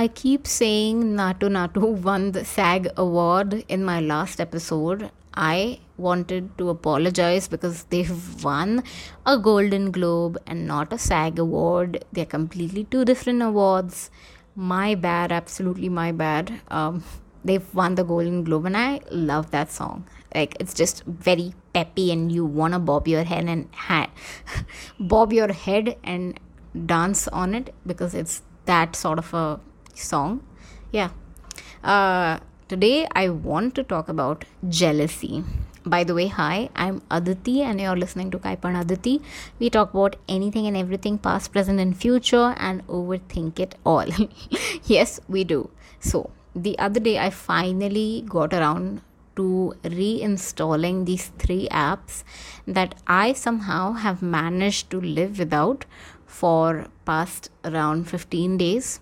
I keep saying Naatu Naatu won the SAG award in my last episode. I wanted to apologize because they've won a Golden Globe and not a SAG award. They're completely two different awards. My bad, absolutely my bad. Um, they've won the Golden Globe, and I love that song. Like it's just very peppy, and you wanna bob your head and ha- bob your head and dance on it because it's that sort of a song. Yeah. Uh, today I want to talk about jealousy. By the way, hi, I'm Aditi and you're listening to Kaipan Aditi. We talk about anything and everything, past, present, and future, and overthink it all. yes, we do. So, the other day I finally got around to reinstalling these three apps that I somehow have managed to live without for past around 15 days.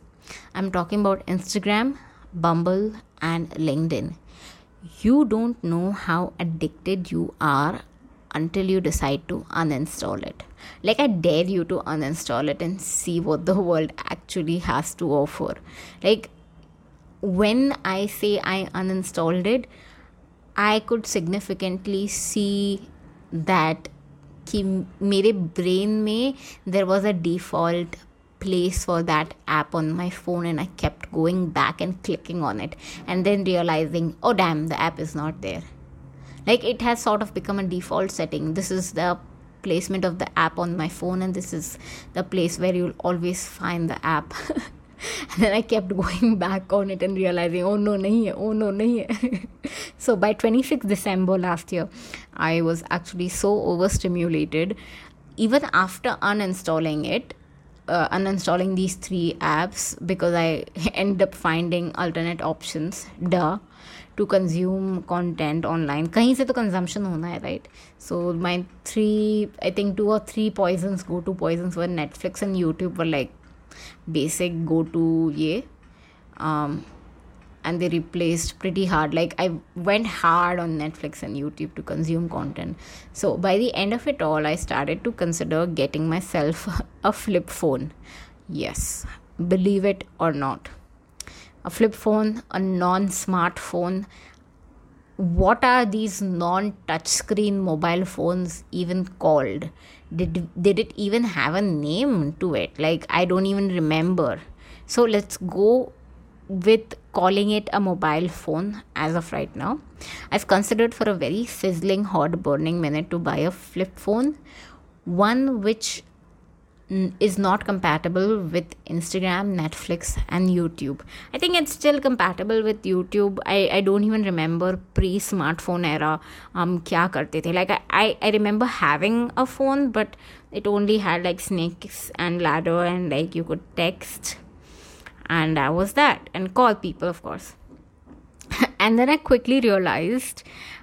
I'm talking about Instagram, Bumble, and LinkedIn. You don't know how addicted you are until you decide to uninstall it. Like, I dare you to uninstall it and see what the world actually has to offer. Like, when I say I uninstalled it, I could significantly see that कि मेरे brain में there was a default place for that app on my phone and I kept going back and clicking on it and then realizing, oh damn, the app is not there. Like it has sort of become a default setting. This is the placement of the app on my phone and this is the place where you'll always find the app. and then I kept going back on it and realizing, oh no, nahi hai, oh no, nahi hai. so by 26th December last year, I was actually so overstimulated. Even after uninstalling it, uh, uninstalling these three apps because I ended up finding alternate options. Duh. To consume content online. कहीं से तो consumption होना है, right? So my three, I think two or three poisons, go-to poisons were Netflix and YouTube were like basic go to ye um, and they replaced pretty hard. Like i went hard on netflix and youtube to consume content. So by the end of it all i started to consider getting myself a flip phone. Yes believe it or not. A flip phone a non smartphone what are these non touchscreen mobile phones even called? Did did it even have a name to it? Like i don't even remember. So let's go with calling it a mobile phone as of right now i've considered for a very sizzling hot burning minute to buy a flip phone one which is not compatible with Instagram, Netflix, and YouTube. I think it's still compatible with YouTube. I, I don't even remember pre smartphone era. Um, kya karte the? Like I, I I remember having a phone, but it only had like snakes and ladder, and like you could text, and that was that, and call people, of course. and then I quickly realized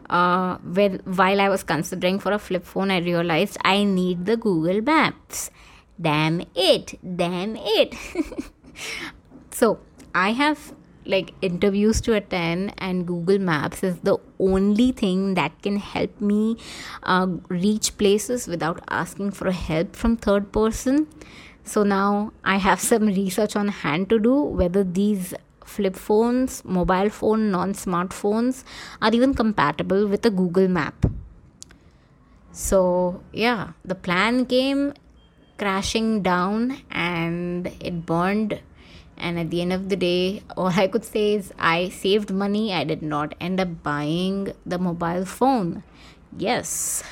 uh, when, while I was considering for a flip phone, I realized I need the Google Maps. Damn it. Damn it. So i have like interviews to attend and google maps is the only thing that can help me uh, reach places without asking for help from third person so now i have some research on hand to do whether these flip phones mobile phone non smartphones are even compatible with a google map. So yeah the plan came crashing down and it burned. And at the end of the day all i could say is i saved money. I did not end up buying the mobile phone. Yes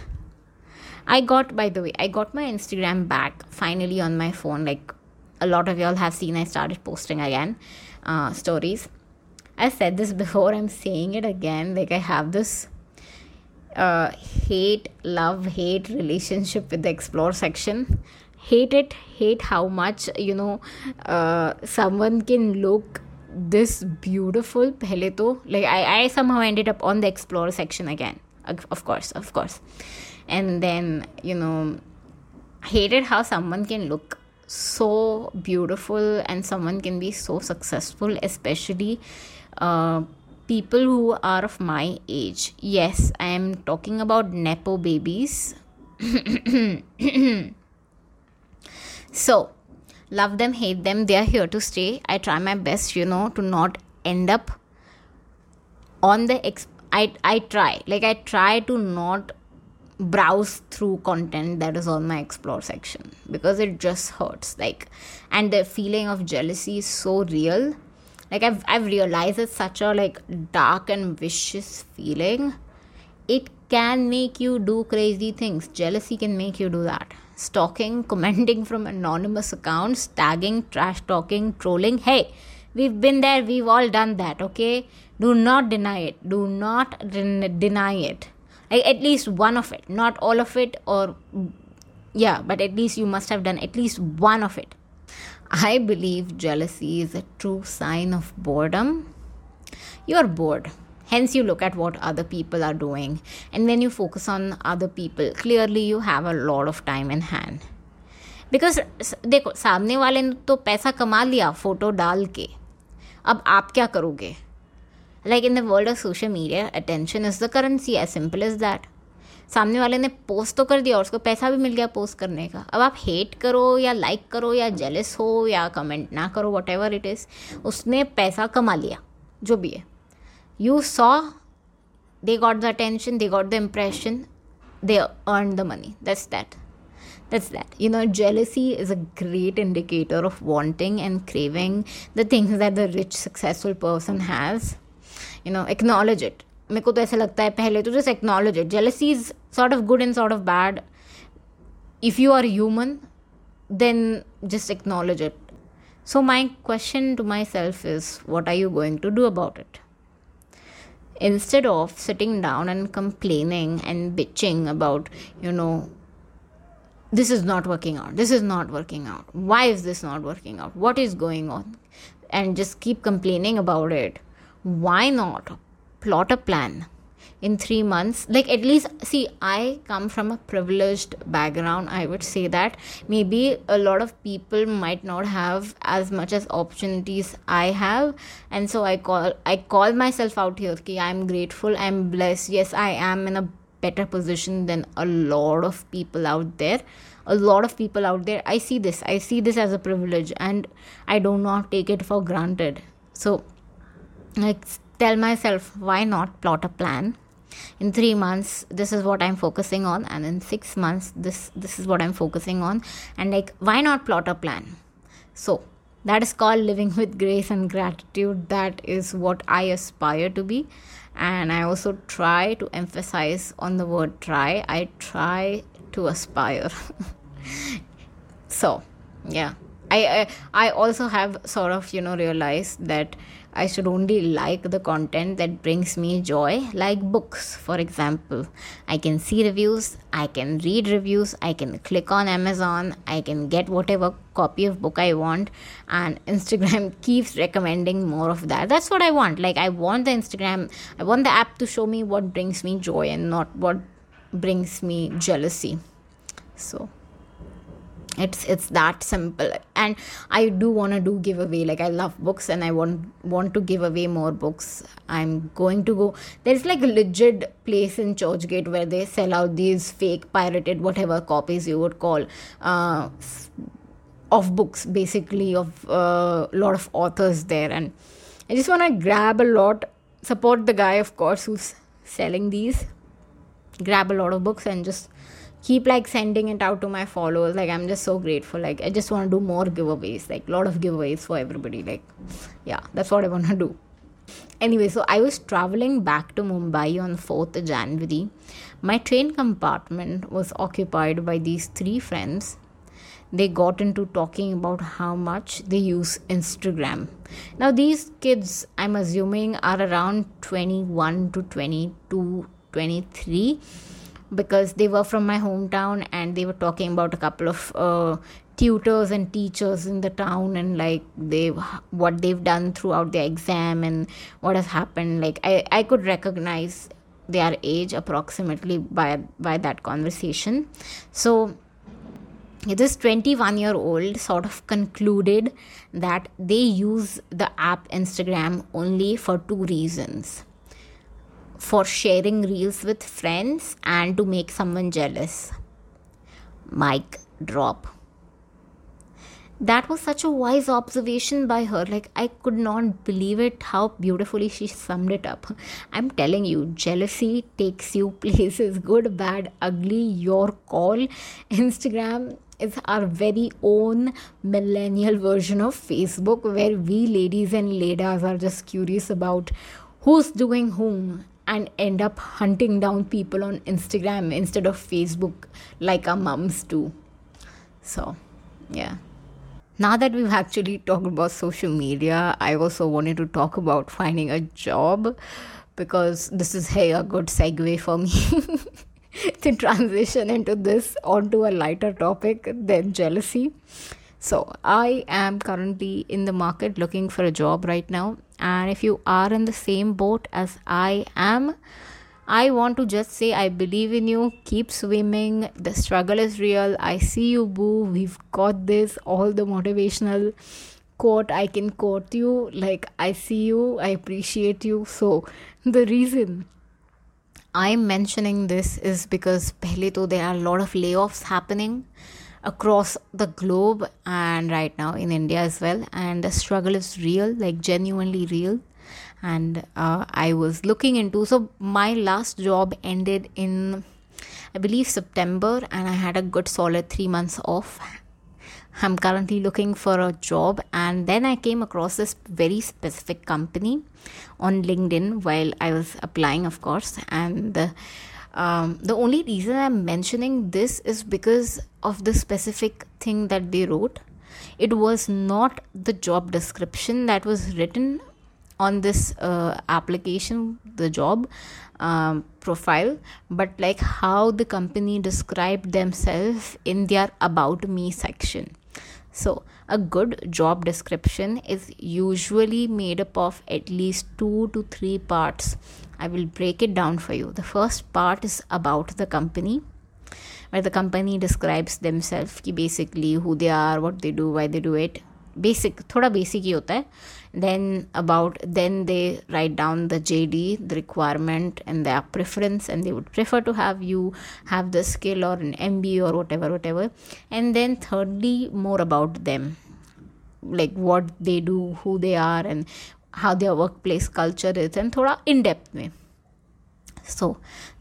i got by the way i got my instagram back finally on my phone. Like a lot of y'all have seen i started posting again uh, stories. I said this before i'm saying it again. Like i have this uh, hate love hate relationship with the explore section. Hate it hate how much you know uh, someone can look this beautiful. Pehle like I, I somehow ended up on the explore section again of course of course. And then you know hated how someone can look so beautiful and someone can be so successful especially uh, people who are of my age. Yes i am talking about nepo babies. So, love them hate them they are here to stay. I try my best you know to not end up on the ex- i i try. Like i try to not browse through content that is on my explore section because it just hurts. Like and the feeling of jealousy is so real. Like i've i've realized it's such a like dark and vicious feeling. It can make you do crazy things. Jealousy can make you do that. Stalking commenting from anonymous accounts tagging trash talking trolling. Hey we've been there. We've all done that okay do not deny it do not deny it at least one of it not all of it or yeah but at least you must have done at least one of it i believe jealousy is a true sign of boredom you're bored hence you look at what other people are doing and when you focus on other people clearly you have a lot of time in hand because देखो सामने वाले ने तो पैसा कमा लिया photo डाल के अब आप क्या करोगे Like in the world of social media attention is the currency as simple is that सामने वाले ने पोस्ट तो कर दिया और उसको पैसा भी मिल गया पोस्ट करने का। अब आप हेट करो या लाइक करो या जेलस हो या कमेंट ना करो वट एवर इट इज़ उसने पैसा कमा लिया जो भी है। You saw they got the attention they got the impression they earn the money That's that That's that. You know, jealousy is a great indicator of wanting and craving the things that the rich, successful person has. You know acknowledge it मेरे को तो ऐसा लगता है पहले तो just acknowledge it jealousy is sort of good and sort of bad if you are human then just acknowledge it. So, my question to myself is what are you going to do about it? Instead of sitting down and complaining and bitching about, you know, this is not working out, this is not working out, why is this not working out, what is going on, and just keep complaining about it why not plot a plan in three months? Like at least see i come from a privileged background i would say that. Maybe a lot of people might not have as much as opportunities i have. And so i call i call myself out here okay i'm grateful i'm blessed. Yes i am in a better position than a lot of people out there. A lot of people out there i see this. I see this as a privilege and i do not take it for granted. So like tell myself why not plot a plan? In 3 months this is what i'm focusing on and in 6 months this this is what i'm focusing on. And like why not plot a plan? So that is called living with grace and gratitude. That is what i aspire to be. And i also try to emphasize on the word try. I try to aspire. So yeah I, I i also have sort of you know realized that I should only like the content that brings me joy, like books, for example. I can see reviews, I can read reviews, I can click on Amazon, I can get whatever copy of book I want, and Instagram keeps recommending more of that. That's what I want. Like, I want the Instagram, I want the app to show me what brings me joy and not what brings me jealousy. So it's it's that simple. And i do want to do giveaway. Like i love books and i want want to give away more books. I'm going to go. There's like a legit place in churchgate where they sell out these fake pirated whatever copies you would call uh, of books basically of a uh, lot of authors there. And i just want to grab a lot support the guy of course who's selling these. Grab a lot of books and just keep like sending it out to my followers. Like i'm just so grateful. Like i just want to do more giveaways. Like lot of giveaways for everybody. Like yeah that's what i want to do. Anyway so i was traveling back to mumbai on 4th january. My train compartment was occupied by these three friends. They got into talking about how much they use Instagram. Now, these kids, I'm assuming, are around 21 to 22, 23 because they were from my hometown and they were talking about a couple of uh, tutors and teachers in the town and like they what they've done throughout their exam and what has happened. Like i i could recognize their age approximately by by that conversation. So this 21 year old sort of concluded that they use the app instagram only for two reasons for sharing reels with friends and to make someone jealous. Mic drop. that was such a wise observation by her like i could not believe it how beautifully she summed it up i'm telling you jealousy takes you places good bad ugly your call instagram is our very own millennial version of facebook where we ladies and ladies are just curious about who's doing whom and end up hunting down people on instagram instead of facebook like our mums do so yeah now that we've actually talked about social media, I also wanted to talk about finding a job because this is hey a good segue for me to transition into this onto a lighter topic than jealousy. So I am currently in the market looking for a job right now, and if you are in the same boat as I am, I want to just say I believe in you. Keep swimming. The struggle is real. I see you, boo. We've got this. All the motivational quote I can quote you. Like, I see you. I appreciate you. So, the reason I'm mentioning this is because pehle to there are a lot of layoffs happening across the globe and right now in India as well. And the struggle is real, like genuinely real and uh, I was looking into. So my last job ended in, I believe, September, and I had a good solid three months off. I'm currently looking for a job, and then I came across this very specific company on LinkedIn while I was applying, of course, and. The, um, the only reason I'm mentioning this is because of the specific thing that they wrote. It was not the job description that was written on this uh, application the job um, profile but like how the company described themselves in their about me section so a good job description is usually made up of at least two to three parts i will break it down for you. The first part is about the company where the company describes themselves ki basically who they are what they do why they do it. Basic thoda basic hi hota hai. Then about then they write down the jd the requirement and their preference and they would prefer to have you have the skill or an mba or whatever whatever. And then thirdly more about them. Like what they do who they are and how their workplace culture is and thoda in depth mein so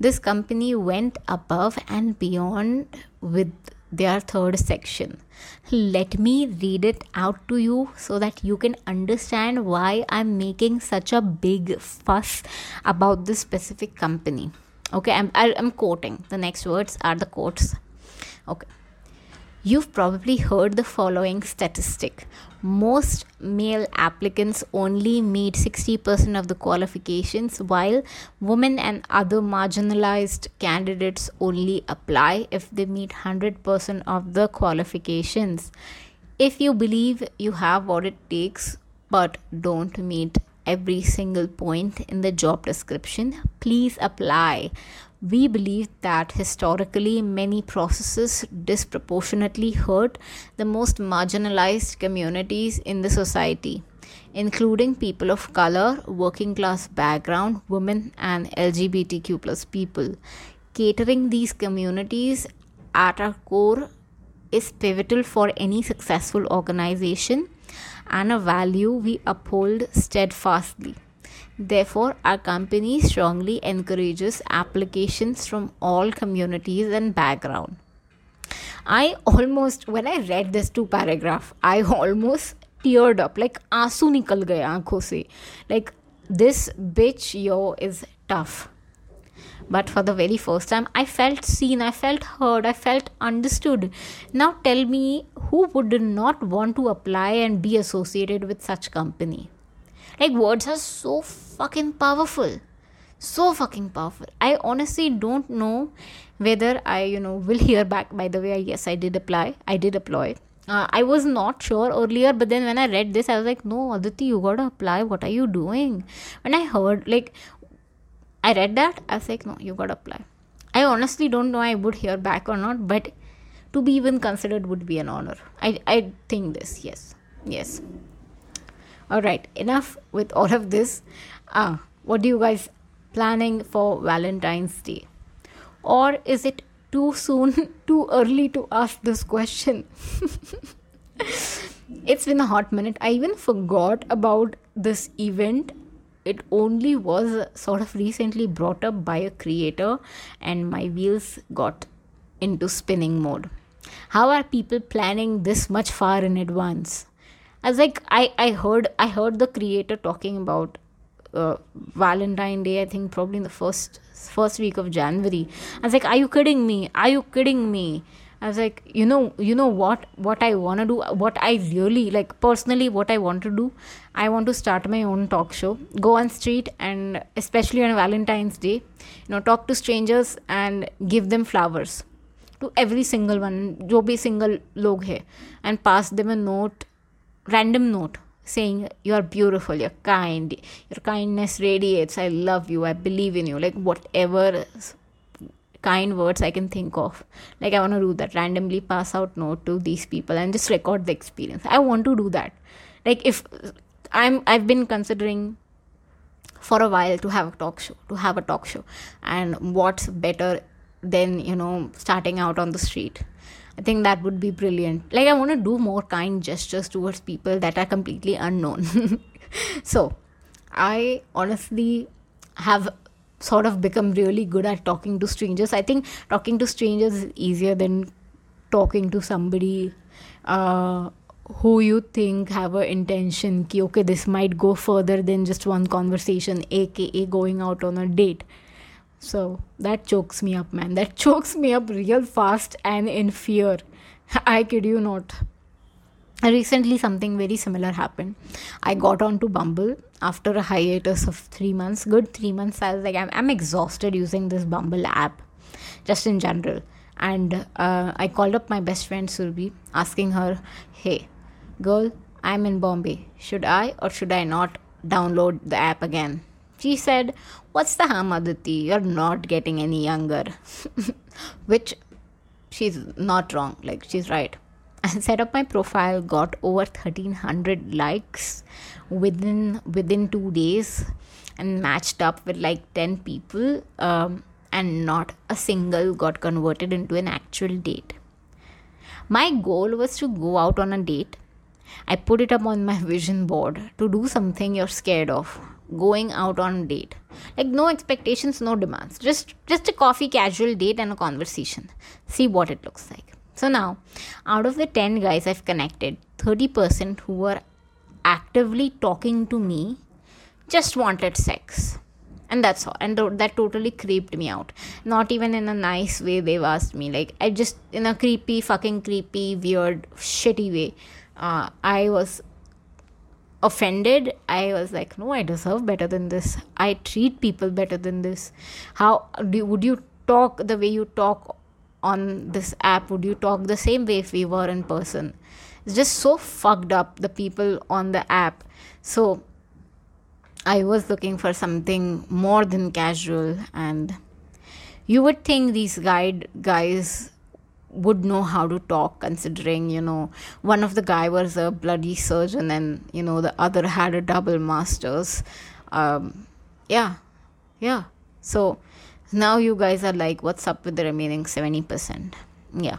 this company went above and beyond with their third section. Let me read it out to you so that you can understand why I'm making such a big fuss about this specific company. Okay, I'm, I'm quoting. The next words are the quotes. Okay. You've probably heard the following statistic. Most male applicants only meet 60% of the qualifications, while women and other marginalized candidates only apply if they meet 100% of the qualifications. If you believe you have what it takes but don't meet every single point in the job description, please apply we believe that historically many processes disproportionately hurt the most marginalized communities in the society, including people of color, working class background, women, and LGBTQ plus people. Catering these communities at our core is pivotal for any successful organization and a value we uphold steadfastly. Therefore, our company strongly encourages applications from all communities and background. I almost, when I read this two paragraph, I almost teared up, like आंसू निकल गए आंखों से. Like this bitch yo is tough. But for the very first time, I felt seen, I felt heard, I felt understood. Now tell me, who would not want to apply and be associated with such company? Like words are so fucking powerful. So fucking powerful. I honestly don't know whether I, you know, will hear back. By the way, yes, I did apply. I did apply. Uh, I was not sure earlier, but then when I read this, I was like, no, Aditi, you gotta apply. What are you doing? When I heard, like, I read that, I was like, no, you gotta apply. I honestly don't know I would hear back or not, but to be even considered would be an honor. I, I think this, yes. Yes all right enough with all of this ah what do you guys planning for valentine's day or is it too soon too early to ask this question it's been a hot minute. I even forgot about this event. It only was sort of recently brought up by a creator, and my wheels got into spinning mode. How are people planning this much far in advance? I was like, I, I heard I heard the creator talking about uh, Valentine Day. I think probably in the first first week of January. I was like, Are you kidding me? Are you kidding me? I was like, you know, you know what what I want to do, what I really like personally what I want to do. I want to start my own talk show. Go on street and especially on Valentine's Day, you know, talk to strangers and give them flowers to every single one जो भी single लोग है and pass them a note random note saying you're beautiful you're kind your kindness radiates i love you i believe in you like whatever kind words i can think of. Like i want to do that randomly pass out note to these people and just record the experience. I want to do that. Like if i'm i've been considering for a while to have a talk show to have a talk show. And what's better than you know starting out on the street i think that would be brilliant. Like i want to do more kind gestures towards people that are completely unknown. So i honestly have sort of become really good at talking to strangers. I think talking to strangers is easier than talking to somebody uh, who you think have a intention ki okay this might go further than just one conversation aka going out on a date so that chokes me up, man. That chokes me up real fast and in fear. I kid you not. Recently, something very similar happened. I got onto Bumble after a hiatus of three months. Good three months. I was like, I'm, I'm exhausted using this Bumble app, just in general. And uh, I called up my best friend Surbi, asking her, Hey, girl, I'm in Bombay. Should I or should I not download the app again? She said, What's the harm, Aditi? You're not getting any younger. Which she's not wrong. Like, she's right. I set up my profile, got over 1300 likes within within two days, and matched up with like 10 people, um, and not a single got converted into an actual date. My goal was to go out on a date. I put it up on my vision board to do something you're scared of going out on date. Like no expectations no demands. Just just a coffee casual date and a conversation. See what it looks like. So now out of the 10 guys i've connected 30% who were actively talking to me just wanted sex. And that's all. And that totally creeped me out. Not even in a nice way they've asked me. Like i just in a creepy fucking creepy weird shitty way uh, i was offended i was like no i deserve better than this. I treat people better than this. How do, would you talk the way you talk on this app? Would you talk the same way if we were in person? It's just so fucked up the people on the app. So i was looking for something more than casual and you would think these guide guys would know how to talk considering you know one of the guy was a bloody surgeon and you know the other had a double masters. Um, yeah yeah. So now you guys are like what's up with the remaining 70% yeah.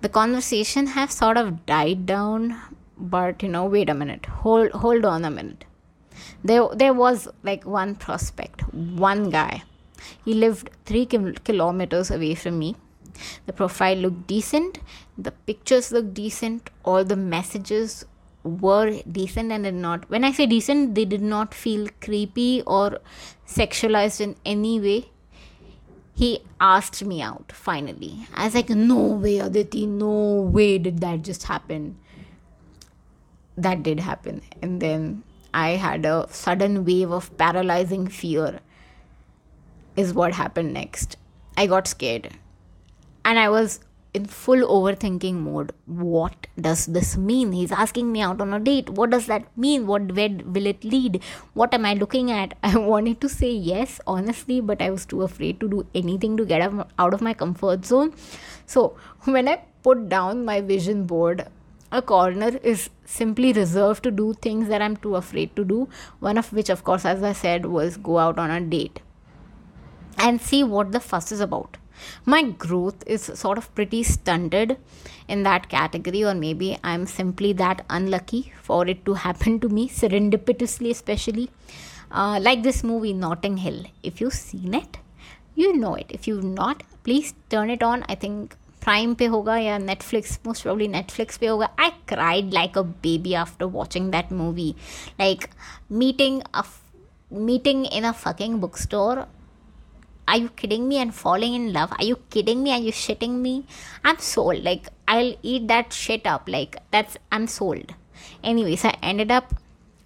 The conversation has sort of died down but you know wait a minute. Hold hold on a minute. There there was like one prospect one guy. He lived 3 kilometers away from me the profile looked decent. The pictures looked decent. All the messages were decent and did not when i say decent they did not feel creepy or sexualized in any way. He asked me out finally. I was like no way aditi no way did that just happen. That did happen. And then i had a sudden wave of paralyzing fear is what happened next. I got scared and I was in full overthinking mode. What does this mean? He's asking me out on a date. What does that mean? What where will it lead? What am I looking at? I wanted to say yes, honestly, but I was too afraid to do anything to get out of my comfort zone. So when I put down my vision board, a corner is simply reserved to do things that I'm too afraid to do. One of which, of course, as I said, was go out on a date. and see what the fuss is about My growth is sort of pretty stunted in that category, or maybe I'm simply that unlucky for it to happen to me, serendipitously, especially. Uh, like this movie, Notting Hill. If you've seen it, you know it. If you've not, please turn it on. I think Prime पे होगा या Netflix, most probably Netflix पे होगा. I cried like a baby after watching that movie. Like meeting a meeting in a fucking bookstore are you kidding me and falling in love? Are you kidding me? Are you shitting me? I'm sold. Like i'll eat that shit up. Like that's i'm sold anyways i ended up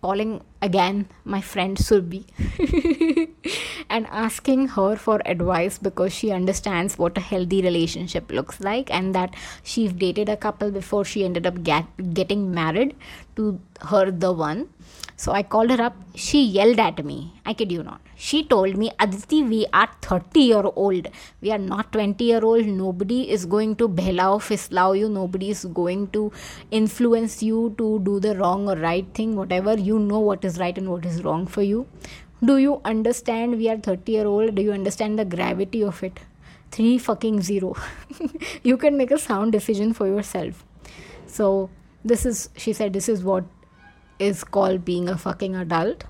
calling again my friend Surbi and asking her for advice because she understands what a healthy relationship looks like and that she dated a couple before she ended up get, getting married to her the one. So I called her up. She yelled at me. I kid you not. She told me, Aditi, we are 30 year old. We are not 20 year old. Nobody is going to bhelao, fislao you. Nobody is going to influence you to do the wrong or right thing. Whatever you know what is right and what is wrong for you. Do you understand we are 30 year old? Do you understand the gravity of it? 3 fucking 0. you can make a sound decision for yourself. So, this is, she said, this is what is called being a fucking adult.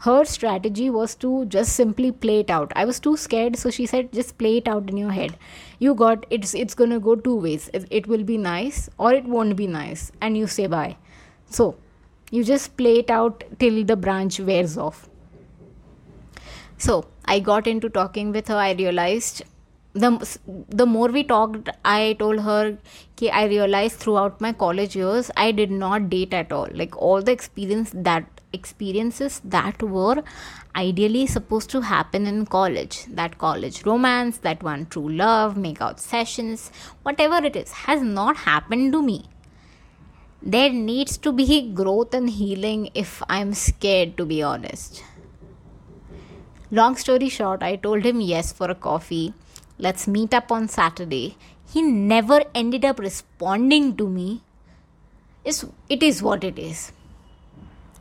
Her strategy was to just simply play it out. I was too scared, so she said, just play it out in your head. You got it's it's gonna go two ways. It will be nice or it won't be nice, and you say bye. So you just play it out till the branch wears off. So I got into talking with her. I realized the the more we talked i told her कि i realized throughout my college years i did not date at all. Like all the experience that experiences that were ideally supposed to happen in college. That college romance that one true love make out sessions whatever it is has not happened to me. There needs to be growth and healing if i'm scared to be honest. Long story short i told him yes for a coffee let's meet up on Saturday. He never ended up responding to me. It's, it is what it is.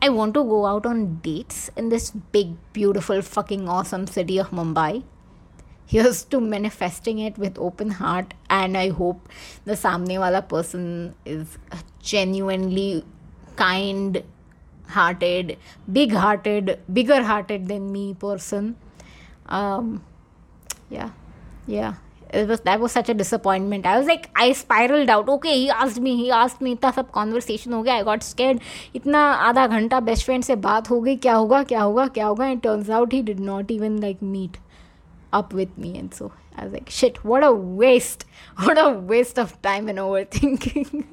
I want to go out on dates in this big, beautiful, fucking awesome city of Mumbai. Here's to manifesting it with open heart, and I hope the samne wala person is genuinely kind hearted, big hearted, bigger hearted than me person. Um, yeah yeah it was that was such a disappointment i was like i spiraled out okay he asked me he asked me इतना सब conversation हो गया i got scared इतना आधा घंटा best friend से बात हो गई क्या होगा क्या होगा क्या होगा and turns out he did not even like meet up with me and so i was like shit what a waste what a waste of time and overthinking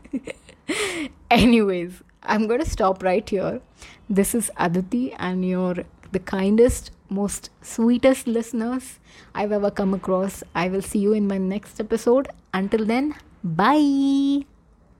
anyways i'm going to stop right here this is aditi and your the kindest most sweetest listeners I've ever come across. I will see you in my next episode. Until then, bye.